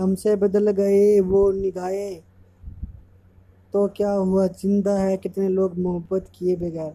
हमसे बदल गए वो निगाहें। तो क्या हुआ, ज़िंदा है कितने लोग मोहब्बत किए बगैर?